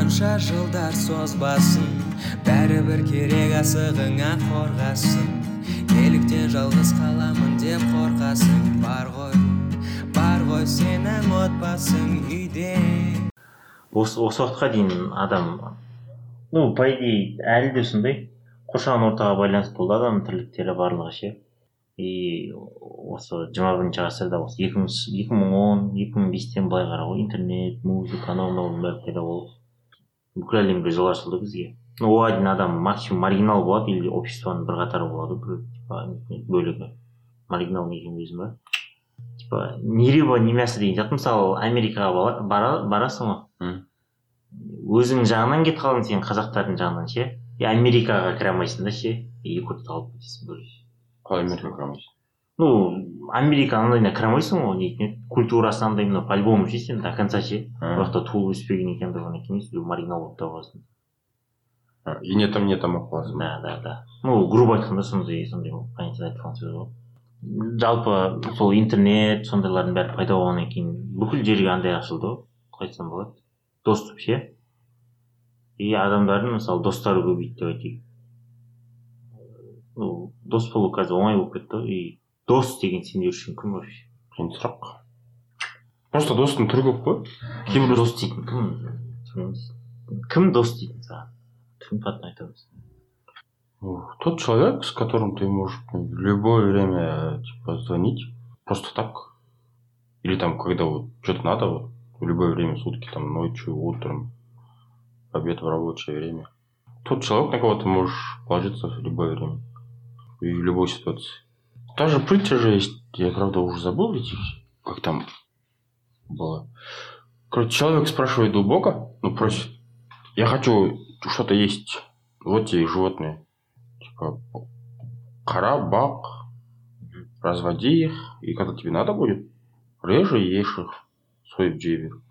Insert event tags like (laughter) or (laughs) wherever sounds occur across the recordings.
қанша жылдар созбасын бәрібір керек асығыңа қорғасын. Неліктен жалғыз қаламын деп қорқасың бар ғой бар ғой сенің отбасың үйде. Осы осы уақытқа дейін адам ну по идее әлі де сондай. Қоршаған ортаға байланысты болды адамның тірліктері барлығы ше. И осы жиырма бірінші ғасырда осы екі мың он екі мың бестен былай қарай ғой интернет музыка анау мынаудың бәрі пайда болып бүкіл әлемге жол ашылды бізге. Ну оған дейін адам максимум маргинал болады или обществоның бір қатары болады бір типа бөлігі. Маргинал не екенін білесің ба? Типа ни рыба ни мясо деген сияқты. Мысалы америкаға барасың ғой. Өзің жағынан кетіп қалдың сен қазақтардың жағынан ше? И америкаға кіре алмайсың да ше? Якутты алып кетесің қалай америкаға кіре алмайсың? Ну америка анандайына кіре алмайсың ғой не культурасы андай мынау по любому ше сен до конца ше ол жақта туылып өспеген екендігінен кейін маргинал болып та қаласың и не там не там болып қаласың да да да. Ну грубо айтқанда сондай сондай понятияда айтылған сөз ғой жалпы сол интернет сондайлардың бәрі пайда болғаннан кейін бүкіл жерге андай ашылды ғой қалай айтсам болады. Доступ ше и адамдардың мысалы достары көбейді деп айтайық ну дос болу қазір оңай болып кетті. Ғой и дос деген сендер үшін кім вообще қиын сұрақ просто достың түрі көп қой кейбір дос дейтін кім кім дос дейтін саған түрін патын айтамыз тот человек с которым ты можешь в любое время типа звонить просто так или там когда вот что-то надо вот в любое время сутки там ночью утром обед в рабочее время тот человек на кого ты можешь положиться в любое время и в любой ситуации даже притча же есть. Я правда уже забыл ведь как там было. Короче человек спрашивает у бога ну просит я хочу что-то есть. Вот тебе животные типа кора бак разводи их и когда тебе надо будет режь и ешь их свой джевер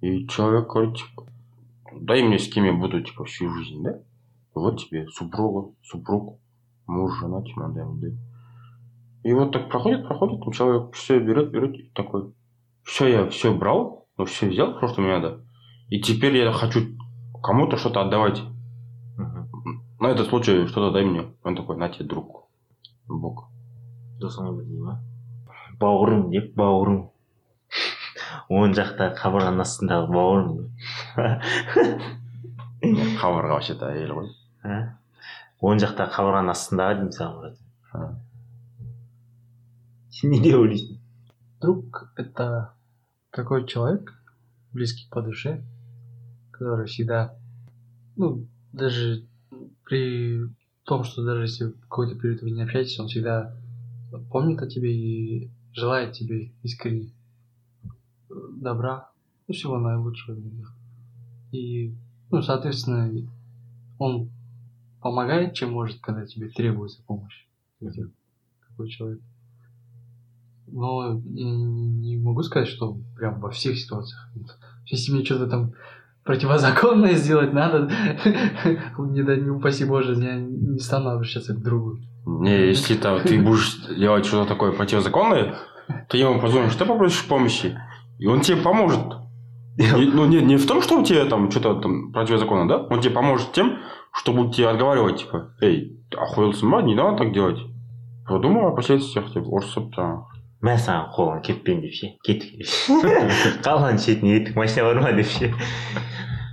и человек говорит типа дай мне с кем я буду типа всю жизнь да? Вот тебе супруга супруг муж жена типа мындай мындай и вот так проходит проходит человек все берет берет и такой все я все брал ну все взял просто мне надо. И теперь я хочу кому-то что-то отдавать. На этот случай что-то дай мне он такой на тебе друг бог досыңа бір дей ма бауырым деп бауырым оң жақта қабырғаның астындағы бауырым қабырға вообще то әйел ғой. Оң жақта қабырғаның астындағы деймін саған (laughs) не ойлайсың друг это такой человек близкий по душе который всегда ну даже при том, что даже если какой-то период вы не общаетесь, он всегда помнит о тебе и желает тебе искренне добра, ну, всего наилучшего. И, ну, соответственно, он помогает, чем может, когда тебе требуется помощь. Такой человек. Но не могу сказать, что прям во всех ситуациях. Если мне что-то там противозаконное сделать надо, (laughs) не дай не упаси Боже, я не стану обращаться к другу. Не, если там ты будешь делать что-то такое противозаконное, ты ему позвонишь, ты попросишь помощи, и он тебе поможет. Ну, не, не в том, что у тебя там что-то там противозаконно, да? Он тебе поможет тем, что будет тебе отговаривать, типа, эй, ты охуелся, ма, не надо так делать. Подумай о последствиях, типа мә саған қолың кетпен деп ше кеттік деп ше (laughs) қалған шетіне еттік машина бар ма деп ше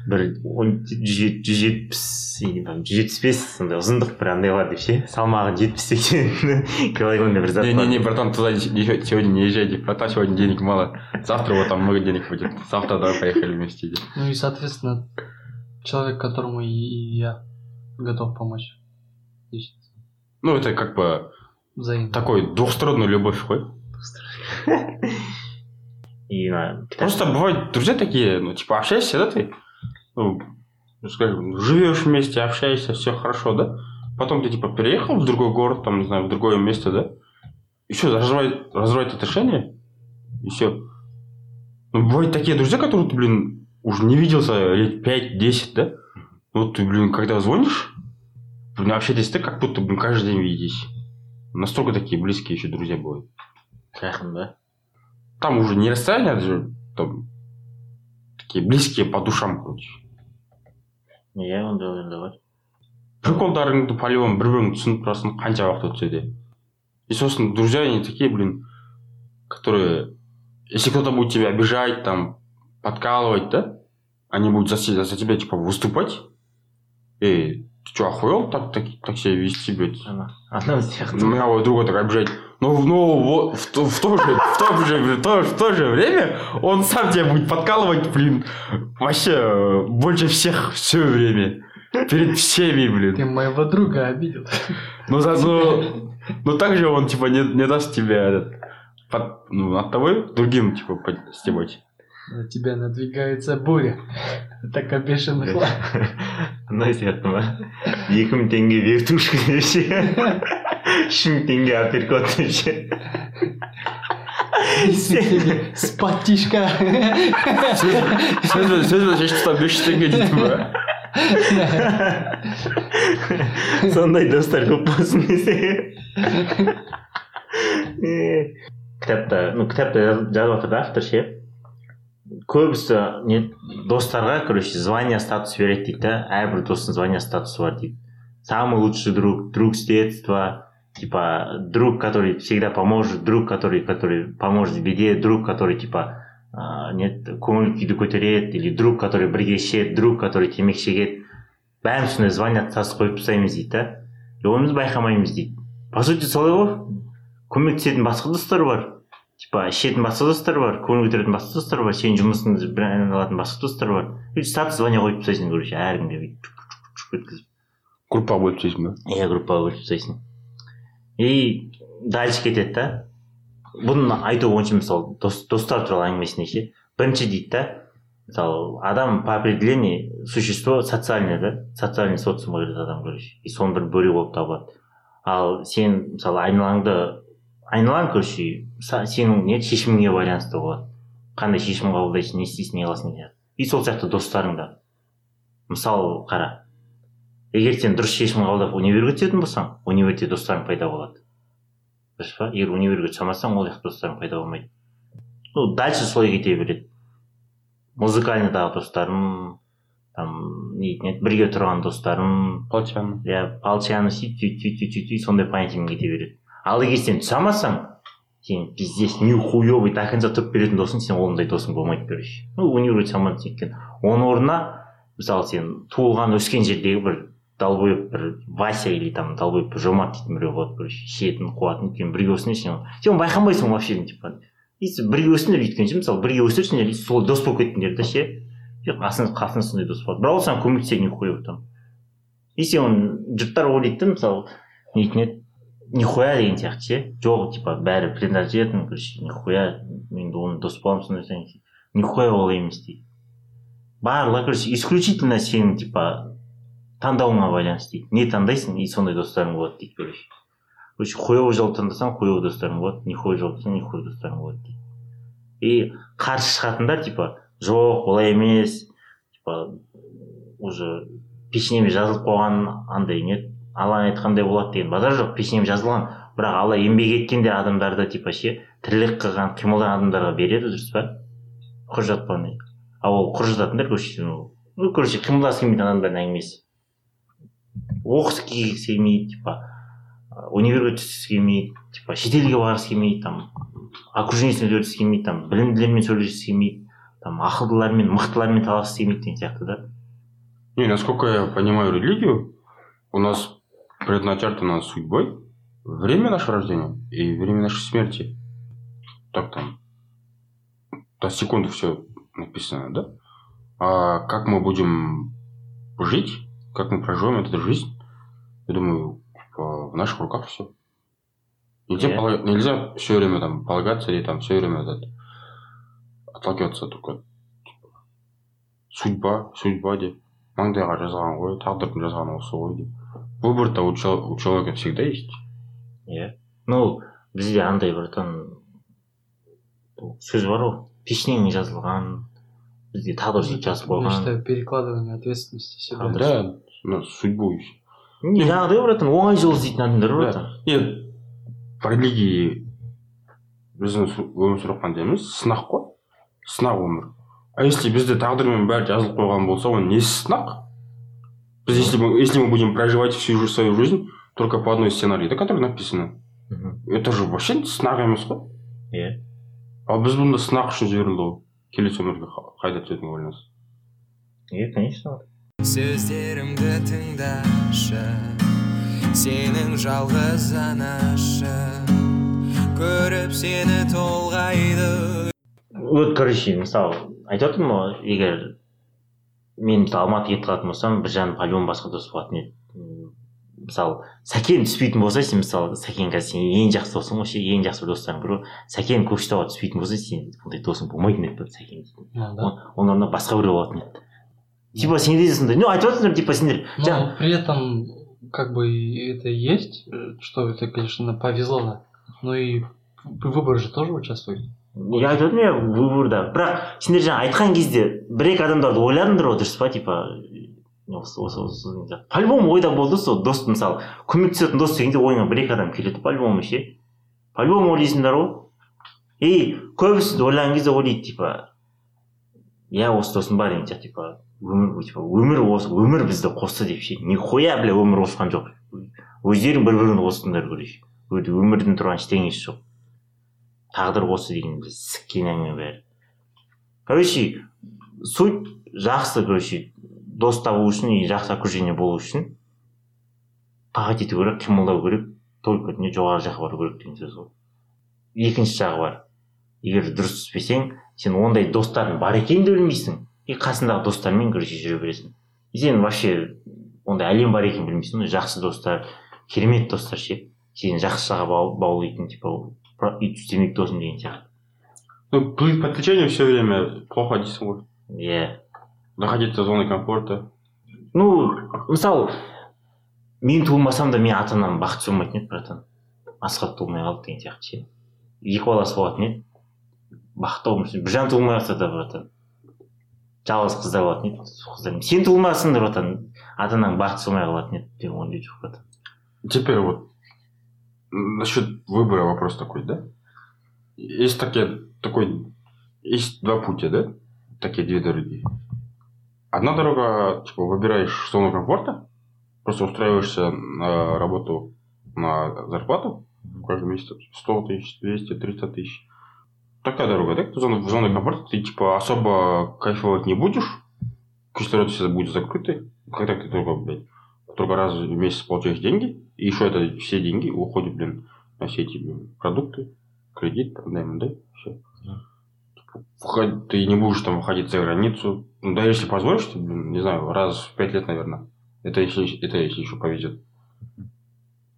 бір жүз жетпіс жүз жетпіс бес сондай ұзындық бір андай бар деп ше салмағы жетпіс сексен (laughs) килограммдай бір зат не не не братан туда сегодня не езжайте братан сегодня денег мало завтра вот там много денег будет завтра давай поехали вместе ну и соответственно человек которому и я готов помочь ну это как бы Взаимно. такой двухсторонную любовь и просто бывают друзья такие ну типа общаешься да ты ну, скажем, живешь вместе, общаешься, все хорошо, да? Потом ты, типа, переехал в другой город, там, не знаю, в другое место, да? И все, разрывать, отношения, и все. Ну, бывают такие друзья, которые ты, блин, уже не виделся лет 5-10, да? Вот ты, блин, когда звонишь, блин, общаетесь так, как будто, блин, каждый день видитесь. Настолько такие близкие еще друзья бывают. жақын да Там уже не расстояние, а же там такие близкие по душам, короче. иә ондайлар да бар приколдарыңды по любому бір бірің түсініп тұрасың қанша уақыт өтсе де и сосын друзья они такие блин которые если кто то будет тебя обижать там подкалывать да они будут за, се- за тебя типа выступать эй ты что охуел так, так, так себя вести блядь ана анау сияқты меня вот друга так обижать но, но вот в, то- в, то же, в, то же, в, то, в то же время он сам тебя будет подкалывать, блин, вообще больше всех все время. Перед всеми, Ты блин. моего друга обидел. Но, за- но, но также он, типа, не, не даст тебе этот, под, ну, от того другим, типа, под- стебать. На тебя надвигается буря. Так обешенных лап. анау сияқты ма екі мың теңге вертушка десе үш мың теңге апперкот десе Спатишка. Сөз сөз шешіп тастап бес жүз теңге дейді ма сондай достар көп болсын десе кітапта ну кітапта жаз- жазып жатыр да автор ше көбісі не достарға короче звание статус береді дейді да әрбір достың звание статусы бар дейді самый лучший друг друг с детства. Типа друг который всегда поможет друг который который поможет в беде друг который типа ә, не көңіл күйді көтереді или друг который бірге ішеді друг который темекі шегеді бәріміз сондай звание жазып қойып тастаймыз дейді да и оны біз байқамаймыз дейді по сути солай ғой көмектесетін басқа достар бар типа ішетін басқа достар бар көңіл көтеретін басқа достар бар сенің жұмысыңды алатын басқа достар бар и статус звание қойып тастайсың короче әркімге бүйтіп өткізіп группаға бөліп тастайсың ба иә группаға бөліп тастайсың и дальше кетеді да. Бұны айту бойынша мысалы дос, достар туралы әңгімесіне ше? Бірінші дейді да. Мысалы адам по определению существо социальное да? Социальный кіреді адам короче. И соның бір бөлігі болып табылады. Ал сен мысалы айналаңды айналаң короче сенің не шешіміңе байланысты болады. Қандай шешім қабылдайсың не істейсің не қыласың. И сол сияқты достарың да. Мысалы қара. Егер сен дұрыс шешім қабылдап универге түсетін болсаң универде достарың пайда болады. Дұрыс па? егер универге түсе алмасаң ол жақта достарың пайда болмайды. Ну дальше солай кете береді. Музыкальныйдағы достарым там не дейтін еді бірге тұрған достарым. Полчаны иә полчаны сөйтіп сөйтіп сөйтіп сөйтіп сөйтіп сондай понятиемен кете береді. Ал егер сен түсе алмасаң сен пиздец нихуевый до конца тұрып беретін досың сен ондай досың болмайды короче ну универге түсе алмадың өйткені оның орнына мысалы сен туылған өскен жердегі бір долбоеб бір вася или там долбоеб жомарт дейтін біреу болады короче ішетін қуатын өйткені бірге өстіңдер сен сен оны байқамайсың вообще типа. Бірге өстіңдер өйткені ше мысалы бірге өсірсіңдер и сол дос болып кеттіңдер да ше и қасыңда сондай дос болады. Бірақ ол саған көмектеседі нихуя там. И сен оны жұрттар ойлайды да мысалы не дейтін еді нихуя деген сияқты ше. Жоқ типа бәрі принадлежетін короче нихуя мен оны дос боламын сондай нихуя олай емес дейді. Барлығы короче исключительно сенің типа таңдауыңа байланысты дейді. Не таңдайсың и сондай достарың болады дейді короче короче хуевый жол таңдасаң хуевый достарың болады нихуя жол таңдасаң нихуя достарың болады дейді. И қарсы шығатындар типа жоқ олай емес типа уже пешенеме жазылып қойған андай не алла айтқандай болады деген базар жоқ пешенеме жазылған. Бірақ алла еңбек еткенде адамдарды типа ше тірлік қылған қимылдаған адамдарға береді дұрыс па? Құр жатқаны ал ол құр жататындар короче короче қимылдағысы келмейтін адамдардың әңгімесі оқығысы келгісі келмейді типа универге түскісі келмейді типа шетелге барғысы келмейді там окружениесіне өтгісі келмейді там білімділермен сөйлескісі келмейді там ақылдылармен мықтылармен таласқысы келмейді деген сияқты да Не, насколько я понимаю религию, у нас предначертано судьбой время нашего рождения и время нашей смерти. Так там до секунды все написано, да? А как мы будем жить, как мы проживем эту жизнь, Я думаю, в в наших руках все. Нельзя, Yeah. полаг- нельзя все время там полагаться или там все время этот, отталкиваться только типа, судьба, судьба деп маңдайға жазған ғой тағдырдың жазғаны осы ғой деп выбор-то у, чел- у человека всегда есть. Иә ну бізде андай бір там сөз бар ғой пешенеңе жазылған бізде тағдыр сөйтіп жазып Я қойған считаю, перекладывание ответственности да на судьбу жаңағыдай братан оңай жол іздейтін адамдар братан. Нет в религии біздің өмір сүріп жатқан сынақ қой сынақ өмір а если бізде тағдырмен бәрі жазылып қойған болса оның несі сынақ есть, если мы, если мы будем проживать всю свою жизнь только по одной сценарии, да, которая написана, мхм это же вообще сынақ емес қой иә ал біз бұнда сынақ үшін жіберілді ғой келесі өмірге қа- қайта түсетінге байланысты иә конечно сөздерімді тыңдашы сенің жалғыз анашы көріп сені толғайды. Вот короче мысалы айтып отырмын ғой егер мен мысалы алматыға кетіп қалатын болсам біржан по-любому басқа дос болатын еді. Мысалы сәкен түспейтін болса сен мысалы сәкен қазір сен ең жақсы досың ғой ше ең жақсы бір достарың бірі ғой. Сәкен көкшетауға түспейтін болса сен ондай досың болмайтын еді сәкен дейтін. Оның орнына басқа біреу болатын еді. Типа сенде де сондай ну айтып жатсыңдар типа сендер Но при этом, как бы это есть, э, что это, конечно, повезло, да. Но и выбор же тоже участвует. я айтып отырмын иә выборда бірақ сендер жаңа айтқан кезде бір екі адамдарды ойладыңдар ғой дұрыс па? Типа осы осы осы сияқты. по-любому ойда болды сол дос мысалы көмектесетін дос дегенде ойыңа бір екі адам келеді. По-любому ше по-любому ойлайсыңдар ғой. И көбісі ойлаған кезде ойлайды типа иә осы досым бар деген сияқты типа. Өмір типа өмір осы өмір бізді қосты деп ше. Нихуя бля өмір қосқан жоқ. Өздерің бір біріңді қостыңдар короче Өте өмірдің тұрған ештеңесі жоқ. Тағдыр қосты деген сіккен әңгіме бәрі. Короче суть жақсы короче дос табу үшін и жақсы окружение болу үшін тағат ету керек қимылдау керек только не жоғары жаққа бару керек деген сөз ғой. Екінші жағы бар. Егер дұрыс түспесең сен ондай достардың бар екенін де білмейсің. И қасыңдағы достармен короче жүре бересің и сен вообще ондай әлем бар екенін білмейсің ғой. Жақсы достар керемет достар ше. Сені жақсы жаққа бау- баулайтын типа про- үй түстемек досым деген сияқты. Ну плыть по течению все время плохо дейсің ғой иә находиться в зоне комфорта. Ну мысалы мен туылмасам да менің ата анам бақытсыз болмайтын еді братан. Асхат туылмай қалды деген сияқты ше. Екі баласы болатын еді. Бақытты болмас біржан туылмай қалса да братан. Жалғыз қыздар болатын еді қыздар сен туылмасаң да братан ата анаң бақытсыз болмай қалатын еді деп ойлайды жоқ братан Теперь вот насчет выбора вопрос такой, да? Есть такие, такой, есть два пути, да? Такие две дороги. Одна дорога, типа, выбираешь зону комфорта, просто устраиваешься на работу на зарплату каждый месяц 100 тысяч, 200, 300 тысяч. Такая дорога, да? В зоне, в зоне комфорта ты, типа, особо кайфовать не будешь, кислород всегда будет закрытый, когда ты только, блядь, только раз в месяц получаешь деньги, и еще это все деньги уходят, блин, на все эти блин, продукты, кредит, продаем, да, все. Ты не будешь там выходить за границу. Ну, да, если позволишь, ты, блин, не знаю, раз в пять лет, наверное. Это если, это если еще повезет.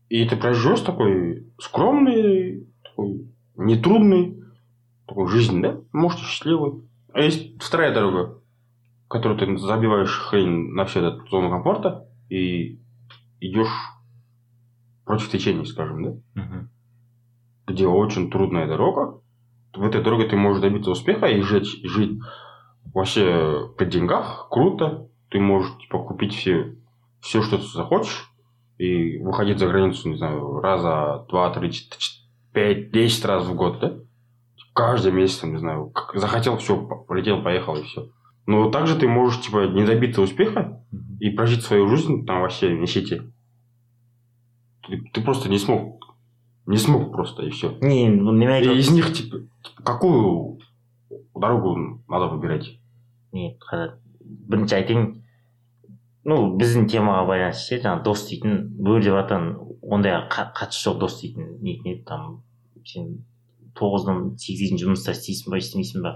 И ты проживешь такой скромный, такой нетрудный, такой жизнь, да? Может, и счастливый. А есть вторая дорога, которую ты забиваешь хрень на всю эту зону комфорта и идешь против течения, скажем, да? где очень трудная дорога. В этой дороге ты можешь добиться успеха и жить, и жить вообще при деньгах, круто. Ты можешь типа, купить все, все, что ты захочешь, и выходить за границу, не знаю, раза два, три, четыре, пять, десять раз в год, да? Каждый месяц, там, не знаю, как захотел, все, полетел, поехал и все. Но также ты можешь, типа, не добиться успеха и прожить свою жизнь там вообще в нищете. Ты, ты просто не смог. Не смог просто, и все. не неме айтып И из них, типа, какую дорогу надо выбирать? не қара- бірінші айтайын ну біздің темаға байланысты ше жаңағы дос дейтін бөліп жатқан ондайға қа- қатысы жоқ дос дейтін нетін еді там сен тоғыздан сегізге дейін жұмыста істейсің ба? Істемейсің ба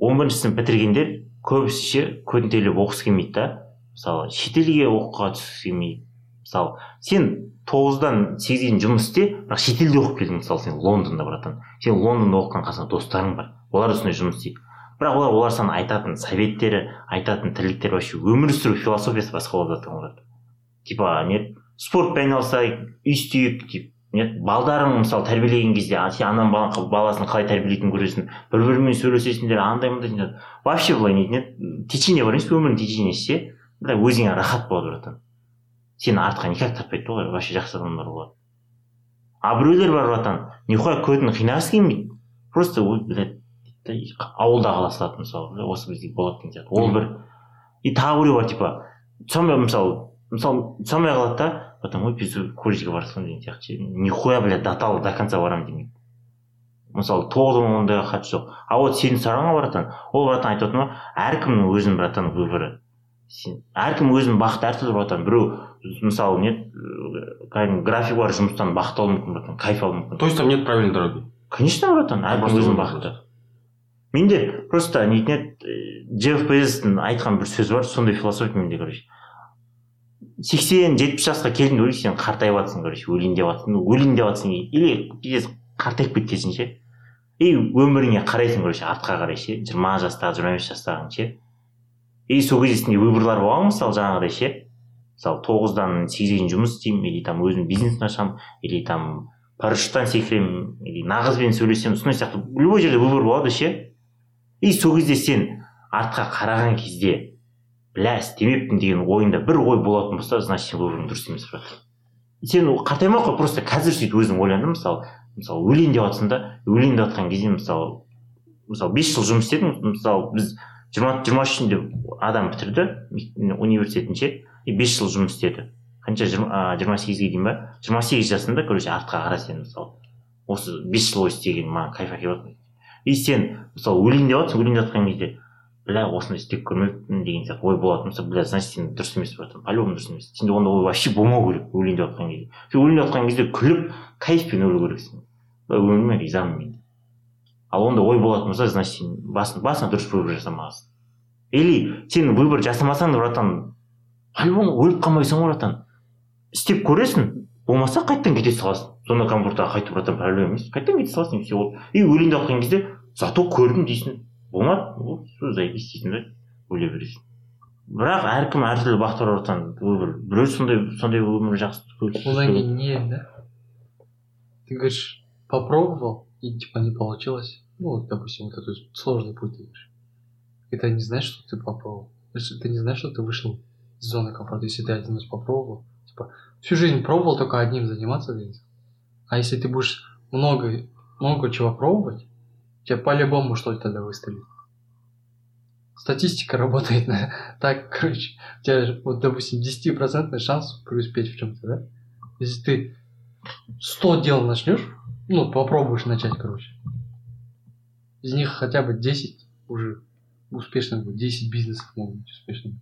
он бірінші сынып бітіргендер көбісі ше көтентелеп оқығысы келмейді да. Мысалы шетелге оқуға түскісі келмейді. Мысалы сен тоғыздан сегізге дейін жұмыс істе бірақ шетелде оқып келдің. Мысалы сен лондонда братан сен лондонда оқыған қасыңда достарың бар. Олар да сондай жұмыс істейді. Бірақ олар олар саған айтатын советтері айтатын тірліктері вообще өмір сүру философиясы басқа болып жатыр типа не спортпен айналысайық үй істейік не балдарың мысалы тәрбиелеген кезде сен бала- баласын қалай тәрбиелейтінін көресің бір бірімен сөйлесесіңдер андай мындай вообще былай нетін еді течение бар емес пе өмірдің течениесі ше? Бірақ өзіңе рахат болады братан. Сені артқа никак тартпайды да олар вообще жақсы адамдар болады а біреулер бар братан нихуя көтін қинағысы келмейді. Просто блядь ауылда қала салады мысалы осы бізде болады деген сияқты. Ол бір. И тағы біреу бар типа алмай мысалы мысалы алмай қалады да потом ой біз колледжге бара саламын деген сияқты ше нихуя блядь до до конца барамын демейді мысалы тоғыз он ондайға қатысы жоқ а вот сенің сұрағыңа братан ол братан айтып отырмын ғой әркімнің өзінің братан выборы. Сен әркім өзінің бақыты әртүрлі братан біреу мысалы не э, кәдімгі графигі бар жұмыстан бақыт алуы мүмкін братан кайф алуы мүмкін. То есть там нет правильной дороги. конечно братан әркім өзінің бақыты менде просто нетін еді джефф безостың айтқан бір сөзі бар сондай философия менде короче. Сексен жетпіс жасқа келдің деп сен қартайып жатрсың короче өлейін деп жатрсың өлейін деп жатрсың или пиздец қартайып кеткенсің ше. И өміріңе қарайсың короче артқа қарай ше. Жиырма жастағы жиырма бес жастағың ше. И сол кезде сенде выборлар болған ғой мысалы жаңағыдай ше? Мысалы тоғыздан сегізге дейін жұмыс істеймін или там өзім бизнес ашамын или там парашюттан секіремін или нағызбен сөйлесемін сондай сияқты. Любой жерде выбор болады ше. И сол кезде сен артқа қараған кезде бля істемеппін деген ойыңда бір ой болатын болса значит сен выборың дұрыс емес брат сен қартаймай ақ қой просто қазір сөйтіп өзің ойлан да мысалы мысалы өлейін деп жатрсың да өлейін деп жатқан кезде мысалы мысалы бес жыл жұмыс істедің мысалы біз жиырма жиырма үшінде адам бітірді университетін ше и бес жыл жұмыс істеді. Қанша жиырма сегізге дейін ба? Жиырма сегіз жасында короче артқа қара сен мысалы осы бес жыл бойы істеген маған кайф әкеліп жатыр и сен мысалы өлейін деп жатрсың өлейін деп жатқан кезде бля осыны істеп көрмеппін деген сияқты. Ой болатын болса бля значит сен дұрыс емес братан по любому дұрыс емес. Сенде ондай ой вообще болмау керек өлейін деп жатқан кезде. Сен өлейін деп жатқан кезде күліп кайфпен өлу керексің Бля, өміріме ризамын мен. Ал ондай ой болатын болса значит сен басын басына дұрыс выбор жасамағансың или сен выбор жасамасаң да братан по любому өліп қалмайсың ғой братан. Істеп көресің. Болмаса қайтадан кете саласың. Зона комфортқа қайтып братан проблема емес. Қайтадан кете саласың и все болды и өлейін деп жатқан кезде зато көрдім дейсің. болмады ол все заебись дейсің да өле бересің бірақ әркім әртүрлі бағыты бар братан выбор біреу сондай сондай өмір жақсы одан кейін не да ты говоришь попробовал и типа не получилось ну вот допустим вот этот сложный путь ты говоришь это не значит что ты попробовал Значит, ты не знаешь что ты вышел из зоны комфорта если ты один раз попробовал типа всю жизнь пробовал только одним заниматься блин. а если ты будешь много много чего пробовать у тебя по-любому что-то тогда выстрелит статистика работает на (laughs) так короче у тебя вот допустим 10% шанс преуспеть в чем-то да если ты 100 дел начнешь, ну, попробуешь начать, короче. Из них хотя бы 10 уже успешных будет, 10 бизнесов могут быть успешными.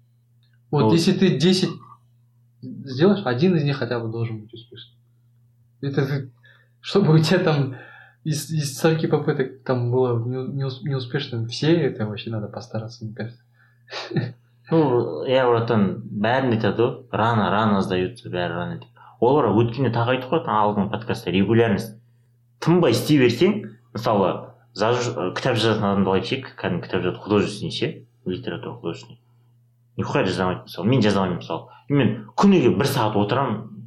Вот, Ну, если ты 10 сделаешь, один из них хотя бы должен быть успешным. Это ты- чтобы у тебя там из, из стольки попыток там было не- неус- неуспешным все, это вообще надо постараться, мне кажется. ну иә братан бәрін айтады ғой рано рано сдаются бәрі рано деп. Ол бар ғой, өткенде тағы айттық қой алдыңғы подкастта регулярность. Тынбай істей берсең мысалы кітап жазатын адамды алайық ше кәдімгі кітап жазады художественный ше литература художественный. Нихуя жаза алмайды мысалы мен жаза алмаймын мысалы. Мен күніге бір сағат отырамын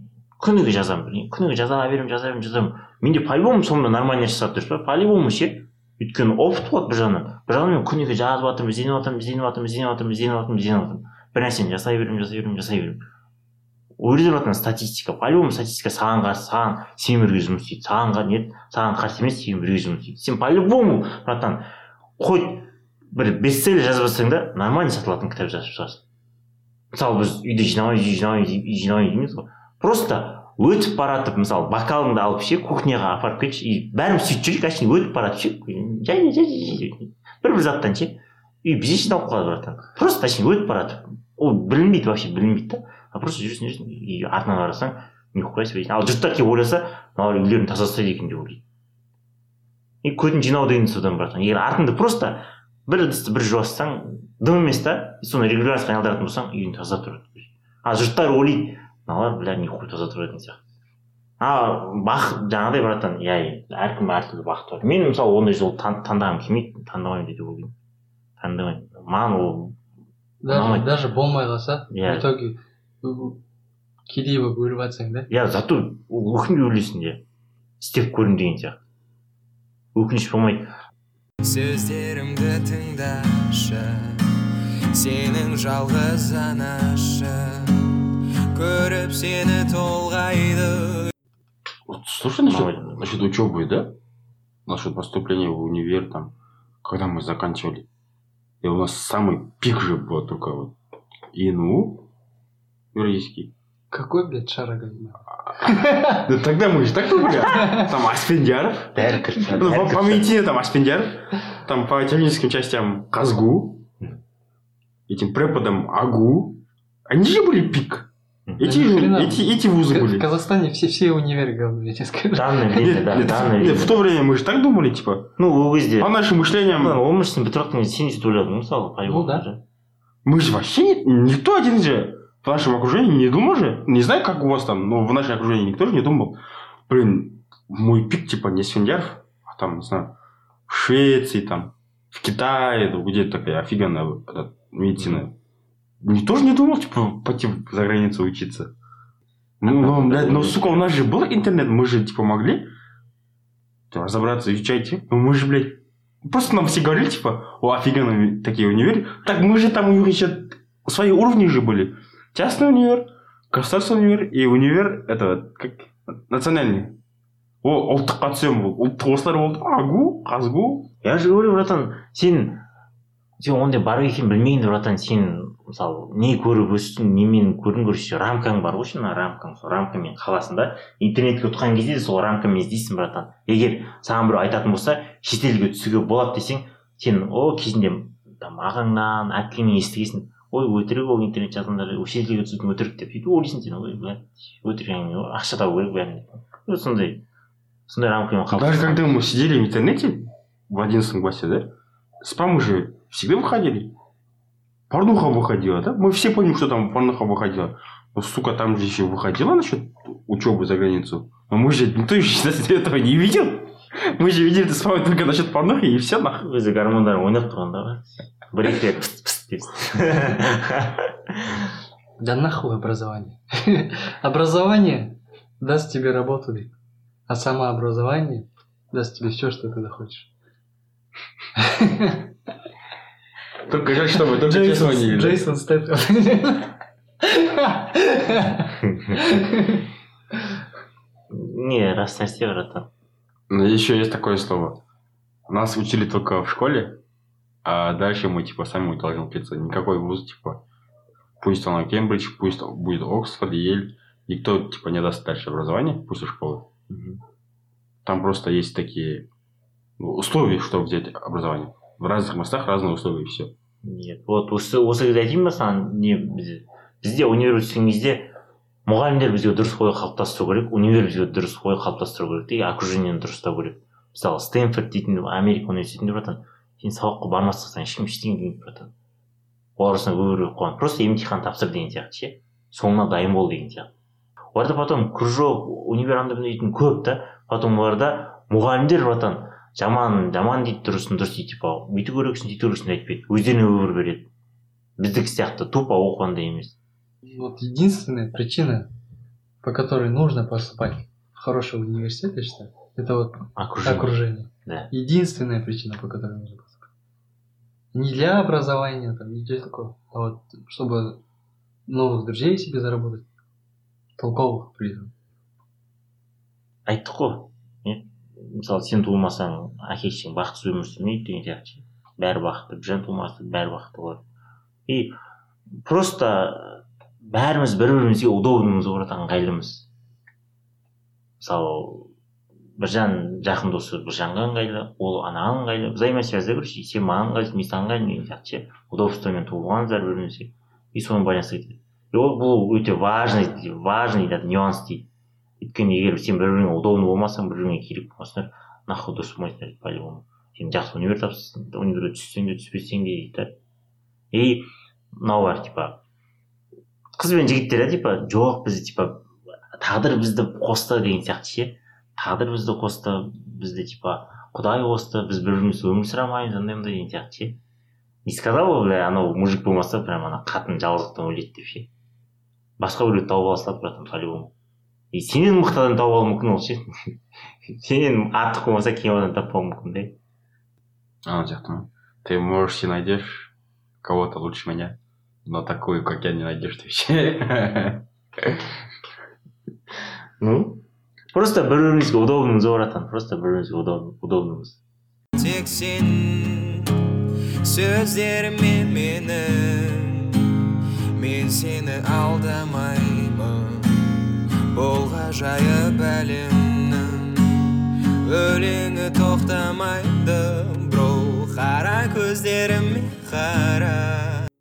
күніге жазамын күніге жаза беремін жаза беремін жаза беремін менде по любому сонда нормально шығады дұрыс па по любому ше өйткені опыт болады бір жағынан бір жағынан мен күніге жазып жатырмын ізденіп жатырмын ізденіп жатырмын ізденіп жатырмын ізденіп жатырмын ізденіп жатырмын бір нәрсені жасай беремін жасай беремін жасай беремін ол жерде братан статистика по любому статистика саған қарсы саған сен бірге жұмыс істейді саған ға- не саған қарсы емес сен бірге жұмыс істейді сен по любому братан хоть бір бестселлер жазбасаң да нормально сатылатын кітап жазып шығасың мысалы біз үйде жинамаймыз үй жинамаймыз үй жинамаймыз дейміз ғой просто өтіп баратып мысалы бокалыңды алып ше кухняға апарып кетші и бәріміз сөйтіп жүрейік әшейін өтіп баратып ше жай жай бір бір заттан ше үй бізде жиналып қалады братан просто әшейін өтіп баратып. Ол білінбейді вообще білінбейді да. А просто жүресің жүресің и артынан қарасаң нихуя себе ал жұрттар келіп ойласа мыналар үйлерін таза ұстайды екен деп ойлайды. И көтін жинау деген содан братан егер артыңды просто бір ыдысты бір жуассаң дым емес та и соны регулярностьқа айналдыратын болсаң үйің таза тұрады а жұрттар ойлайды мыналар бля таза тұрады деген сияқты а бақ жаңағыдай братан иә иә, әркім әртүрлі бақыты бар мен мысалы ондай жол таңдағым келмейді таңдамаймын деп ойлаймын таңдамаймын маған ол Даже, даже болмай қалса Иә. в итоге кедей болып өліп жатсаң да иә зато өкінбей өлесің иә істеп көрдім деген сияқты өкініш болмайды сөздерімді тыңдашы сенің жалғыз анашың көріп сені толғайды Вот слушай насчет, Нормально. насчет учебы, да? Насчет поступления в универ там, когда мы заканчивали. И у нас самый пик же был только вот ИНУ, юридический. Какой, блядь, шароговина? Да (laughs) тогда мы же так думали. Там Аспендиаров. бәрі кіріп Ну, бәрі по, кіріп по медицине там Аспендиаров. Там по техническим частям Казгу. Этим преподам АГУ. Они же были пик. Эти, ни же- хрена. эти, эти вузы В были. Казахстане все, все универы говно, я тебе скажу. данный Нет, время да нет, данный нет, в время то время мы же так думали, типа. ну ол кезде По нашим мышлениям, он үшсін бітіріп мен сен сөйтіп ойладым мысалы Ну да. мы же вообще не- никто один же в нашем окружении не думал же. Не знаю, как у вас там, но в нашем окружении никто же не думал. Блин, мой пик типа не Свиндяров, а там, не знаю, в Швеции, там, в Китае, ну, где такая офигенная эта медицина. Никто же не думал, типа, пойти за границу учиться. Ну, ну, блядь, ну, сука, у нас же был интернет, мы же, типа, могли типа, разобраться, изучайте. Ну, мы же, блядь, просто нам все говорили, типа, о, офигенные такие универы. Так мы же там у них еще свои уровни же были. Частный универ, государственный универ и универ, это, как, национальный. О, ұлттыққа түсемін бұл ұлттық осылар болды агу казгу я же говорю братан сен сен ондай бар екенін білмейді братан сен мысалы не көріп өстің немен көрдің короче рамкаң бар ғой ана рамкаң. Сол рамкамен қаласың да интернетке ұтқан кезде де сол рамкамен іздейсің братан. Егер саған біреу айтатын болса шетелге түсуге болады десең сен о кезінде там ағаңнан әпкеңнен естігенсің. Ой өтірік ол интернет жазғандар шетелге түсудің өтірік деп сөйтіп ойлайсың сен ой блядь өтірік әңгіме ғой ақша табу керек бәрін деп Вот сондай сондай рамкамен даже когда мы сидели в интернете в одиннадцатом классе да спамы же всегда выходили. порнуха выходила да мы все помним что там порнуха выходила но сука там же еще выходила насчет учебы за границу но мы же никто еще (laughs) этого не видел мы же видели это спамы только насчет порнухи и все нахуй өзі гармондар ойнап тұрғанда ғой бір екі рет пыст пыст деп (laughs) Да нахуй образование. (laughs) образование даст тебе работу, блин. а самообразование даст тебе все, что ты захочешь. только жаль что мы только честно не видели. Джейсон Стэтхэм. не рас нәрсе братан Но еще есть такое слово. Нас учили только в школе, а дальше мы типа сами должны учиться. Никакой вуз, типа, пусть он Кембридж, пусть будет Оксфорд, Ель, никто типа не даст дальше образование после школы. Там просто есть такие ну, условия, чтобы взять образование. В разных местах разные условия и все. нет вот осы осы кезде айтайын ба саған не бізде бізде универ кезде мұғалімдер бізге дұрыс ой қалыптастыру керек универ бізге дұрыс ой қалыптастыру керек те окружениені дұрыстау керек мысалы стэнфорд дейтін америка университетінде братан сен сабаққа бармастан ешкім ештеңе демейді братан. Олар осылай көбірек қойған просто емтихан тапсыр деген сияқты ше соңына дайын бол деген сияқты. Оларда потом кружок универ дейтін көп та потом оларда мұғалімдер братан жаман жаман дейді дұрысын дұрыс дейді типа бүйту керексің сөйту керексің деп айтпайды өздеріне выбор береді біздікі сияқты тупо оқығандай емес Вот единственная причина, по которой нужно поступать в хороший университет, я считаю, это вот окружение окружение. Да. Единственная причина, по которой нужно поступать. Не для образования, там, не для такого, а вот чтобы новых друзей себе заработать, толковых при этом. айттық қой не Мысалы сен туылмасаң әке шешең бақытсыз өмір сүрмейді деген сияқты бәрі бақытты біржан тумаса бәрі бақытты болады и просто бәріміз бір бірімізге удобныймыз ғой братан ыңғайлымыз мысалы біржан жақын досы біржанға ыңғайлы ол анаған ыңғайлы. Взаимосвязьда короче сен маған ыңғайлысың мен саған ыңғайлымын деген сияқты ше. Удобствомен туылғанбыз бір бірімізге и соның байланысты кетеді. И ол бұл өте важный важный нюанс дейді. Өйткені егер сен бір біріңе удобный болмасаң бір біріңе керек болмасаңдар нахуй дос болмайсыңдар по любому сен жақсы универ тапсырсың универге түссең де түспесең де дейді да. И мынау бар типа қыз бен жігіттер да типа жоқ бізді типа тағдыр бізді қосты деген сияқты ше. Тағдыр бізді қосты бізді типа құдай қосты біз бір біріміз өмір сүре алмаймыз андай мындай деген сияқты ше. Не сказал бы бля анау мужик болмаса прям ана қатын жалғыздықтан өледі деп ше. Басқа біреуді тауып ала салады братан по любому и сенен мықты адам тауып алуы мүмкін ол ше сенен артық болмаса кем адам таппауы мүмкін да А, ну, Ты, можешь, себе найдешь кого-то лучше меня, но такую, как я, не найдешь ты вообще. ну просто бір бірімізге удобныймыз ғой братан просто бір бірімізге удоб- удобныймыз тек сен сөздеріме менің мен сені алдамаймын Бұл ғажайып әлемнің өлеңі тоқтамайды бро қара көздеріме қара